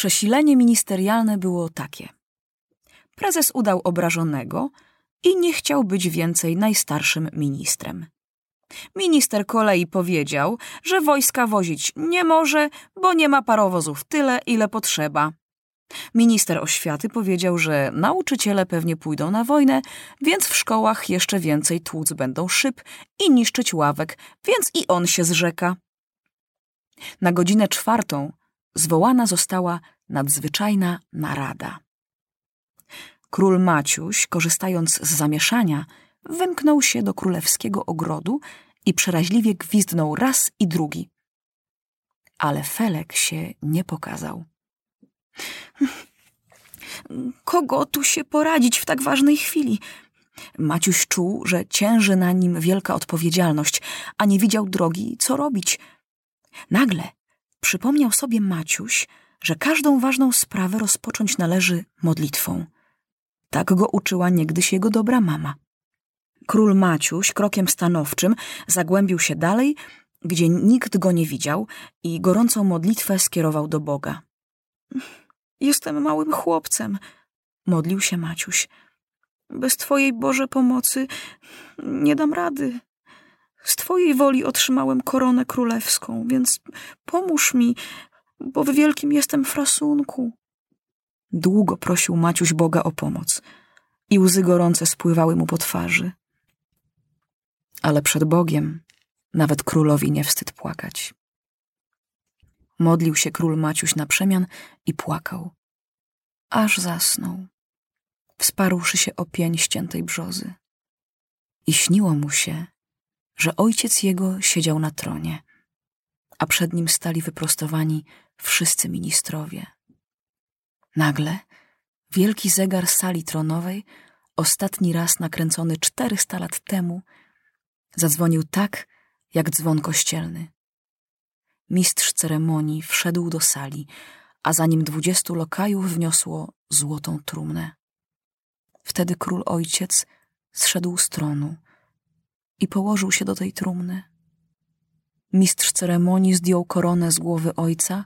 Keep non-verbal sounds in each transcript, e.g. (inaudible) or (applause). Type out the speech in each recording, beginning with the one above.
Przesilenie ministerialne było takie. Prezes udał obrażonego i nie chciał być więcej najstarszym ministrem. Minister kolei powiedział, że wojska wozić nie może, bo nie ma parowozów tyle, ile potrzeba. Minister oświaty powiedział, że nauczyciele pewnie pójdą na wojnę, więc w szkołach jeszcze więcej tłuc będą szyb i niszczyć ławek, więc i on się zrzeka. Na godzinę czwartą zwołana została nadzwyczajna narada. Król Maciuś, korzystając z zamieszania, wymknął się do królewskiego ogrodu i przeraźliwie gwizdnął raz i drugi. Ale Felek się nie pokazał. Kogo tu się poradzić w tak ważnej chwili? Maciuś czuł, że cięży na nim wielka odpowiedzialność, a nie widział drogi, co robić. Nagle przypomniał sobie Maciuś, że każdą ważną sprawę rozpocząć należy modlitwą. Tak go uczyła niegdyś jego dobra mama. Król Maciuś krokiem stanowczym zagłębił się dalej, gdzie nikt go nie widział i gorącą modlitwę skierował do Boga. Jestem małym chłopcem, modlił się Maciuś. Bez Twojej Boże pomocy nie dam rady. Z Twojej woli otrzymałem koronę królewską, więc pomóż mi, bo w wielkim jestem frasunku. Długo prosił Maciuś Boga o pomoc i łzy gorące spływały mu po twarzy. Ale przed Bogiem nawet królowi nie wstyd płakać. Modlił się król Maciuś na przemian i płakał. Aż zasnął, wsparłszy się o pień ściętej brzozy. I śniło mu się, że ojciec jego siedział na tronie, a przed nim stali wyprostowani wszyscy ministrowie. Nagle wielki zegar sali tronowej, ostatni raz nakręcony czterysta lat temu, zadzwonił tak, jak dzwon kościelny. Mistrz ceremonii wszedł do sali, a za nim dwudziestu lokajów wniosło złotą trumnę. Wtedy król ojciec zszedł z tronu i położył się do tej trumny. Mistrz ceremonii zdjął koronę z głowy ojca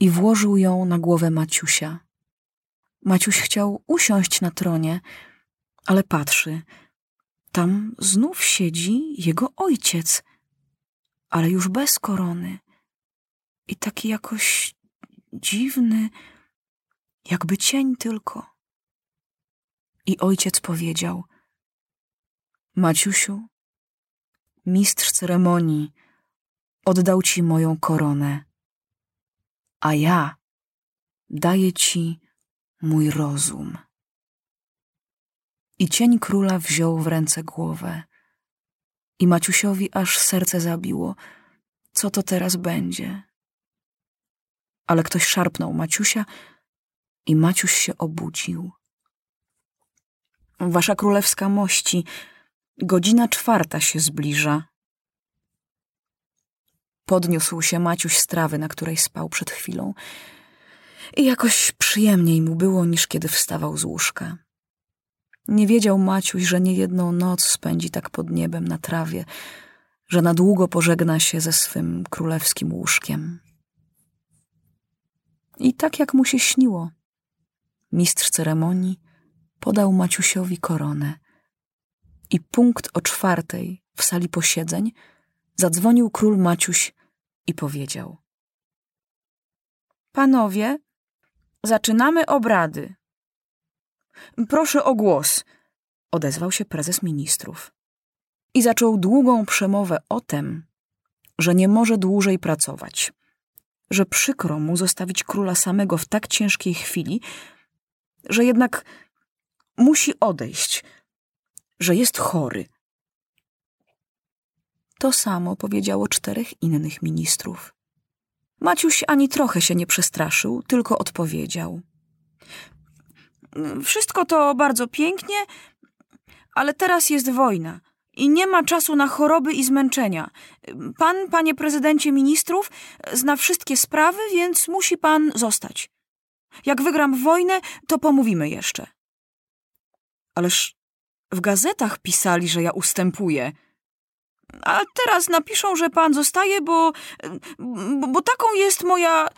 i włożył ją na głowę Maciusia. Maciuś chciał usiąść na tronie, ale patrzy. Tam znów siedzi jego ojciec, ale już bez korony i taki jakoś dziwny, jakby cień tylko. I ojciec powiedział: Maciusiu, mistrz ceremonii oddał ci moją koronę, a ja daję ci mój rozum. I cień króla wziął w ręce głowę. I Maciusiowi aż serce zabiło. Co to teraz będzie? ale ktoś szarpnął Maciusia i Maciuś się obudził. Wasza królewska mości, godzina czwarta się zbliża. Podniósł się Maciuś z trawy, na której spał przed chwilą i jakoś przyjemniej mu było, niż kiedy wstawał z łóżka. Nie wiedział Maciuś, że nie jedną noc spędzi tak pod niebem na trawie, że na długo pożegna się ze swym królewskim łóżkiem. I tak jak mu się śniło, mistrz ceremonii podał Maciusiowi koronę. I punkt o czwartej w sali posiedzeń zadzwonił król Maciuś i powiedział: Panowie, zaczynamy obrady. Proszę o głos, odezwał się prezes ministrów. I zaczął długą przemowę o tym, że nie może dłużej pracować że przykro mu zostawić króla samego w tak ciężkiej chwili, że jednak musi odejść, że jest chory. To samo powiedziało czterech innych ministrów. Maciuś ani trochę się nie przestraszył, tylko odpowiedział. Wszystko to bardzo pięknie, ale teraz jest wojna i nie ma czasu na choroby i zmęczenia. Pan, panie prezydencie ministrów, zna wszystkie sprawy, więc musi pan zostać. Jak wygram wojnę, to pomówimy jeszcze. Ależ w gazetach pisali, że ja ustępuję. A teraz napiszą, że pan zostaje, bo, bo, bo taką jest moja.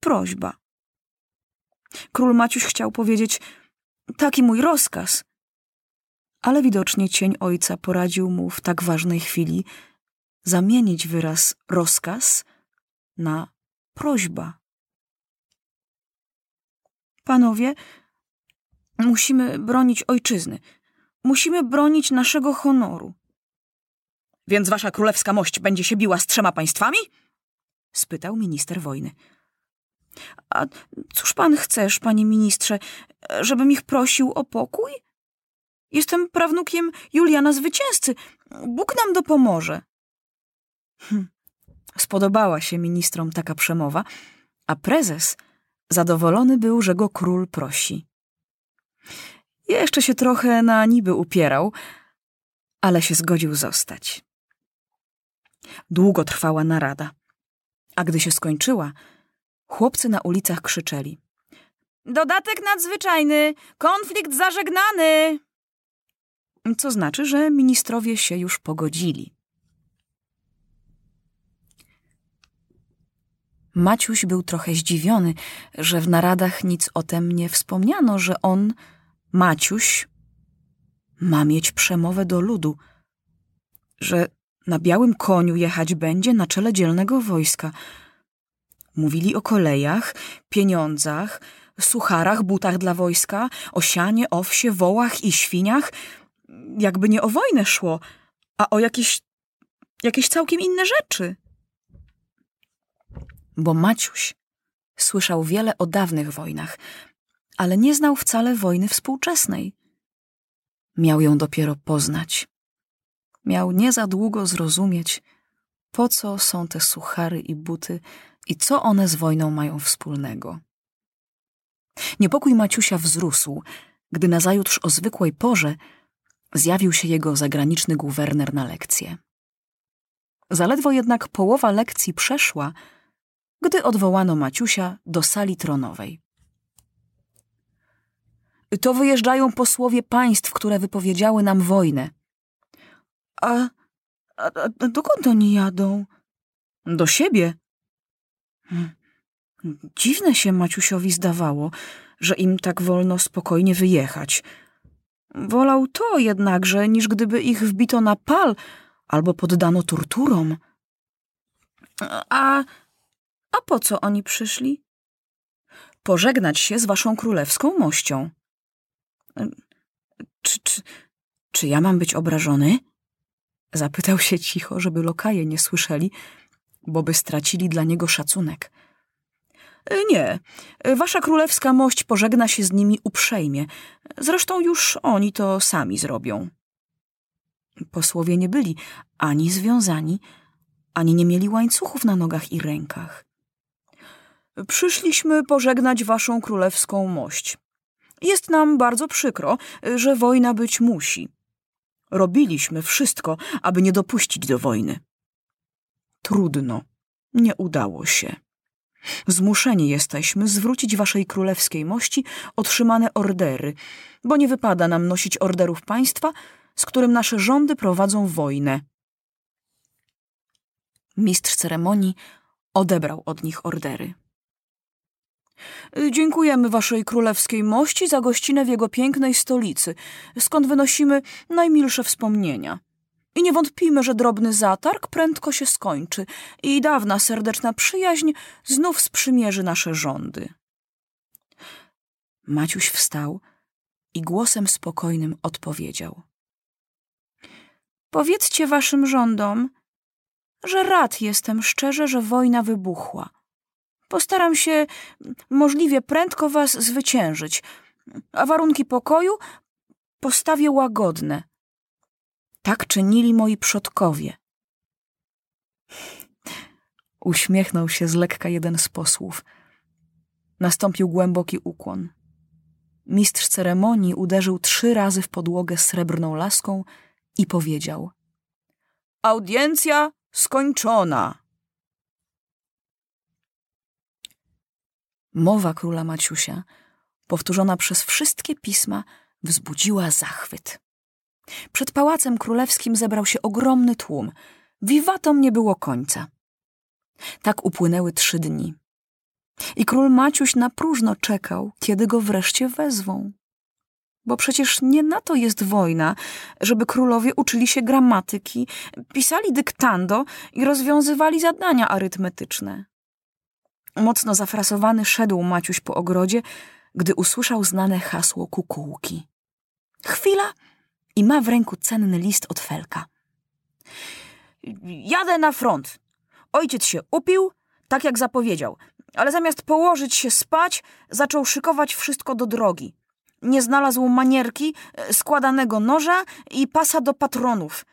prośba. Król Maciuś chciał powiedzieć, taki mój rozkaz. Ale widocznie cień ojca poradził mu w tak ważnej chwili zamienić wyraz rozkaz na prośba. Panowie, musimy bronić ojczyzny. Musimy bronić naszego honoru. Więc wasza królewska mość będzie się biła z trzema państwami? spytał minister wojny. A cóż pan chcesz, panie ministrze, żebym ich prosił o pokój? Jestem prawnukiem Juliana Zwycięzcy. Bóg nam dopomoże. Hm. Spodobała się ministrom taka przemowa, a prezes zadowolony był, że go król prosi. Jeszcze się trochę na niby upierał, ale się zgodził zostać. Długo trwała narada, a gdy się skończyła, chłopcy na ulicach krzyczeli. Dodatek nadzwyczajny! Konflikt zażegnany! Co znaczy, że ministrowie się już pogodzili. Maciuś był trochę zdziwiony, że w naradach nic o tym nie wspomniano, że on, Maciuś, ma mieć przemowę do ludu, że na białym koniu jechać będzie na czele dzielnego wojska. Mówili o kolejach, pieniądzach, sucharach, butach dla wojska, o sianie, owsie, wołach i świniach. Jakby nie o wojnę szło, a o jakieś, jakieś całkiem inne rzeczy bo Maciuś słyszał wiele o dawnych wojnach, ale nie znał wcale wojny współczesnej. Miał ją dopiero poznać. Miał nie za długo zrozumieć, po co są te suchary i buty i co one z wojną mają wspólnego. Niepokój Maciusia wzrósł, gdy nazajutrz o zwykłej porze zjawił się jego zagraniczny guwerner na lekcję. Zaledwo jednak połowa lekcji przeszła, gdy odwołano Maciusia do sali tronowej. To wyjeżdżają posłowie państw, które wypowiedziały nam wojnę. A, a, a dokąd oni jadą? Do siebie. Hmm. Dziwne się Maciusiowi zdawało, że im tak wolno spokojnie wyjechać. Wolał to jednakże, niż gdyby ich wbito na pal albo poddano torturom. A a po co oni przyszli? Pożegnać się z waszą królewską mością. Czy, czy, czy ja mam być obrażony? Zapytał się cicho, żeby lokaje nie słyszeli, bo by stracili dla niego szacunek. Nie, wasza królewska mość pożegna się z nimi uprzejmie. Zresztą już oni to sami zrobią. Posłowie nie byli ani związani, ani nie mieli łańcuchów na nogach i rękach. Przyszliśmy pożegnać waszą królewską mość. Jest nam bardzo przykro, że wojna być musi. Robiliśmy wszystko, aby nie dopuścić do wojny. Trudno, nie udało się. Zmuszeni jesteśmy zwrócić waszej królewskiej mości otrzymane ordery, bo nie wypada nam nosić orderów państwa, z którym nasze rządy prowadzą wojnę. Mistrz ceremonii odebrał od nich ordery. Dziękujemy waszej królewskiej mości za gościnę w jego pięknej stolicy, skąd wynosimy najmilsze wspomnienia. I nie wątpimy, że drobny zatarg prędko się skończy i dawna serdeczna przyjaźń znów sprzymierzy nasze rządy. Maciuś wstał i głosem spokojnym odpowiedział. Powiedzcie waszym rządom, że rad jestem szczerze, że wojna wybuchła – Postaram się możliwie prędko was zwyciężyć, a warunki pokoju postawię łagodne. Tak czynili moi przodkowie. Uśmiechnął się z lekka jeden z posłów. Nastąpił głęboki ukłon. Mistrz ceremonii uderzył trzy razy w podłogę srebrną laską i powiedział: Audiencja skończona. Mowa króla Maciusia, powtórzona przez wszystkie pisma, wzbudziła zachwyt. Przed pałacem królewskim zebrał się ogromny tłum. Wiwatom nie było końca. Tak upłynęły trzy dni. I król Maciuś na próżno czekał, kiedy go wreszcie wezwą. Bo przecież nie na to jest wojna, żeby królowie uczyli się gramatyki, pisali dyktando i rozwiązywali zadania arytmetyczne. Mocno zafrasowany szedł Maciuś po ogrodzie, gdy usłyszał znane hasło kukułki. Chwila i ma w ręku cenny list od Felka. Jadę na front. Ojciec się upił, tak jak zapowiedział, ale zamiast położyć się spać, zaczął szykować wszystko do drogi. Nie znalazł manierki, e, składanego noża i pasa do patronów.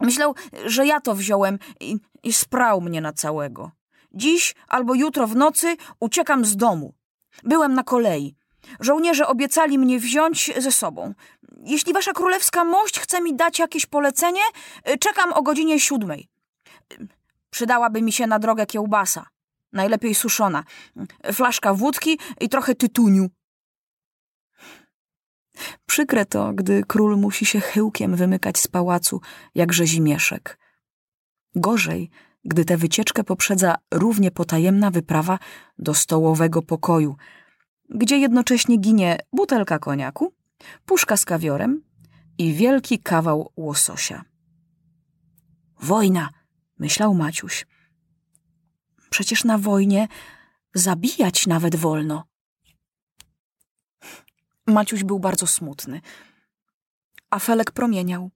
Myślał, że ja to wziąłem i, i sprał mnie na całego. Dziś albo jutro w nocy uciekam z domu. Byłem na kolei. Żołnierze obiecali mnie wziąć ze sobą. Jeśli wasza królewska mość chce mi dać jakieś polecenie, czekam o godzinie siódmej. Przydałaby mi się na drogę kiełbasa. Najlepiej suszona. Flaszka wódki i trochę tytuniu. Przykre to, gdy król musi się chyłkiem wymykać z pałacu, jak rzezimieszek. Gorzej, gdy tę wycieczkę poprzedza równie potajemna wyprawa do stołowego pokoju, gdzie jednocześnie ginie butelka koniaku, puszka z kawiorem i wielki kawał łososia. Wojna, myślał Maciuś. Przecież na wojnie zabijać nawet wolno. Maciuś był bardzo smutny. A Felek promieniał.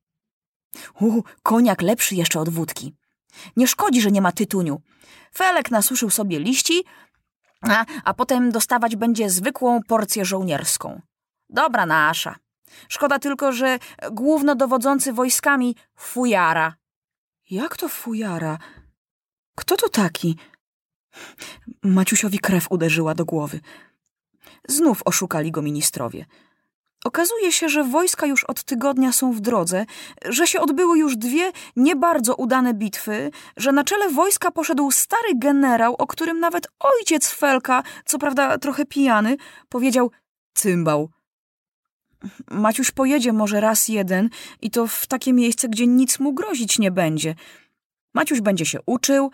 U, koniak lepszy jeszcze od wódki. Nie szkodzi, że nie ma tytuniu. Felek nasuszył sobie liści, a, a potem dostawać będzie zwykłą porcję żołnierską. Dobra nasza. Szkoda tylko, że głównodowodzący wojskami fujara. Jak to fujara? Kto to taki? Maciusiowi krew uderzyła do głowy. Znów oszukali go ministrowie. Okazuje się, że wojska już od tygodnia są w drodze, że się odbyły już dwie nie bardzo udane bitwy, że na czele wojska poszedł stary generał, o którym nawet ojciec Felka, co prawda trochę pijany, powiedział cymbał. Maciuś pojedzie może raz jeden i to w takie miejsce, gdzie nic mu grozić nie będzie. Maciuś będzie się uczył,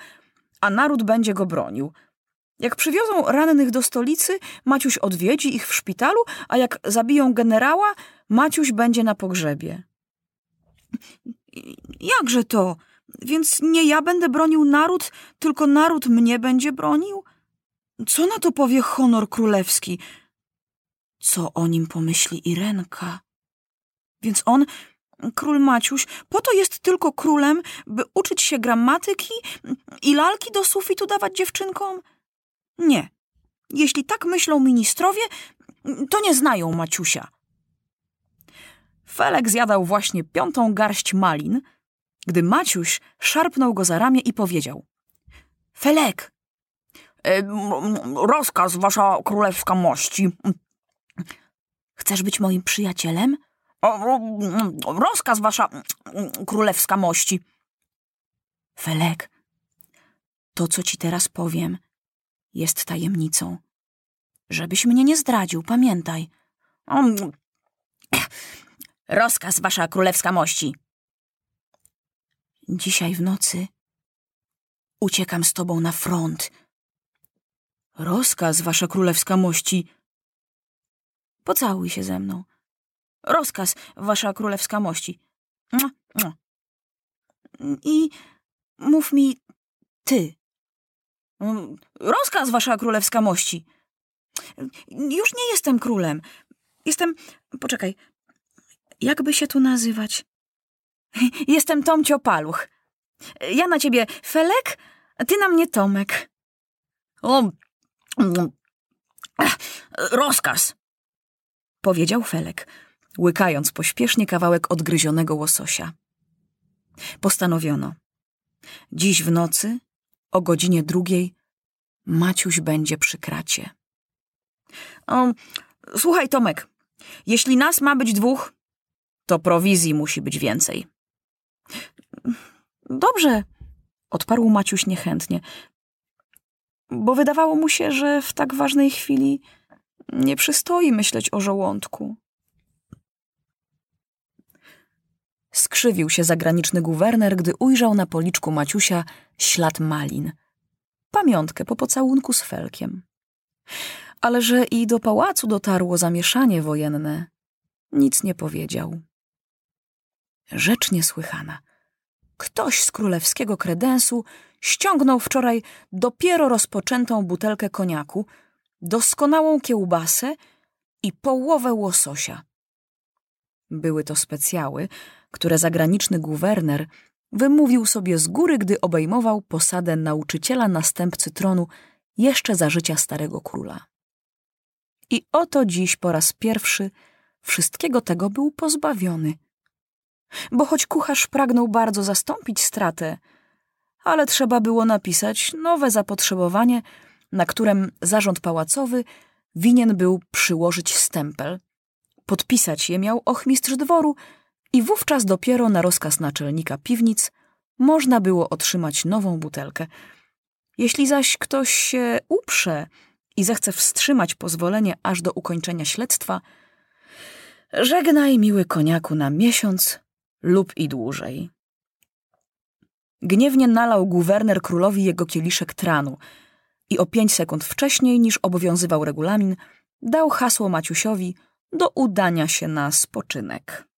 a naród będzie go bronił. Jak przywiozą rannych do stolicy, Maciuś odwiedzi ich w szpitalu, a jak zabiją generała, Maciuś będzie na pogrzebie. Jakże to? Więc nie ja będę bronił naród, tylko naród mnie będzie bronił? Co na to powie honor królewski? Co o nim pomyśli Irenka? Więc on, król Maciuś, po to jest tylko królem, by uczyć się gramatyki i lalki do sufitu dawać dziewczynkom? Nie. Jeśli tak myślą ministrowie, to nie znają Maciusia. Felek zjadał właśnie piątą garść malin, gdy Maciuś szarpnął go za ramię i powiedział: Felek, e, rozkaz, wasza królewska mości. Chcesz być moim przyjacielem? rozkaz, wasza królewska mości. Felek, to co ci teraz powiem, jest tajemnicą. Żebyś mnie nie zdradził, pamiętaj. (clears throat) Rozkaz, wasza królewska mości. Dzisiaj w nocy uciekam z tobą na front. Rozkaz, wasza królewska mości. Pocałuj się ze mną. Rozkaz, wasza królewska mości. I mów mi ty. Rozkaz, wasza królewska mości. Już nie jestem królem. Jestem. Poczekaj. Jakby się tu nazywać? Jestem Tomcio Paluch. Ja na ciebie Felek, a ty na mnie Tomek. O. Rozkaz, powiedział Felek, łykając pośpiesznie kawałek odgryzionego łososia. Postanowiono. Dziś w nocy o godzinie drugiej Maciuś będzie przy kracie. O, słuchaj, Tomek, jeśli nas ma być dwóch, to prowizji musi być więcej. Dobrze, odparł Maciuś niechętnie, bo wydawało mu się, że w tak ważnej chwili nie przystoi myśleć o żołądku. Skrzywił się zagraniczny guwerner, gdy ujrzał na policzku Maciusia ślad malin. Pamiątkę po pocałunku z Felkiem. Ale że i do pałacu dotarło zamieszanie wojenne, nic nie powiedział. Rzecz niesłychana. Ktoś z królewskiego kredensu ściągnął wczoraj dopiero rozpoczętą butelkę koniaku, doskonałą kiełbasę i połowę łososia. Były to specjały, które zagraniczny guwerner wymówił sobie z góry, gdy obejmował posadę nauczyciela następcy tronu jeszcze za życia starego króla. I oto dziś po raz pierwszy wszystkiego tego był pozbawiony. Bo choć kucharz pragnął bardzo zastąpić stratę, ale trzeba było napisać nowe zapotrzebowanie, na którym zarząd pałacowy winien był przyłożyć stempel. Podpisać je miał ochmistrz dworu i wówczas dopiero na rozkaz naczelnika piwnic można było otrzymać nową butelkę. Jeśli zaś ktoś się uprze i zechce wstrzymać pozwolenie aż do ukończenia śledztwa, żegnaj miły koniaku na miesiąc lub i dłużej. Gniewnie nalał guwerner królowi jego kieliszek tranu i o pięć sekund wcześniej niż obowiązywał regulamin, dał hasło Maciusiowi do udania się na spoczynek.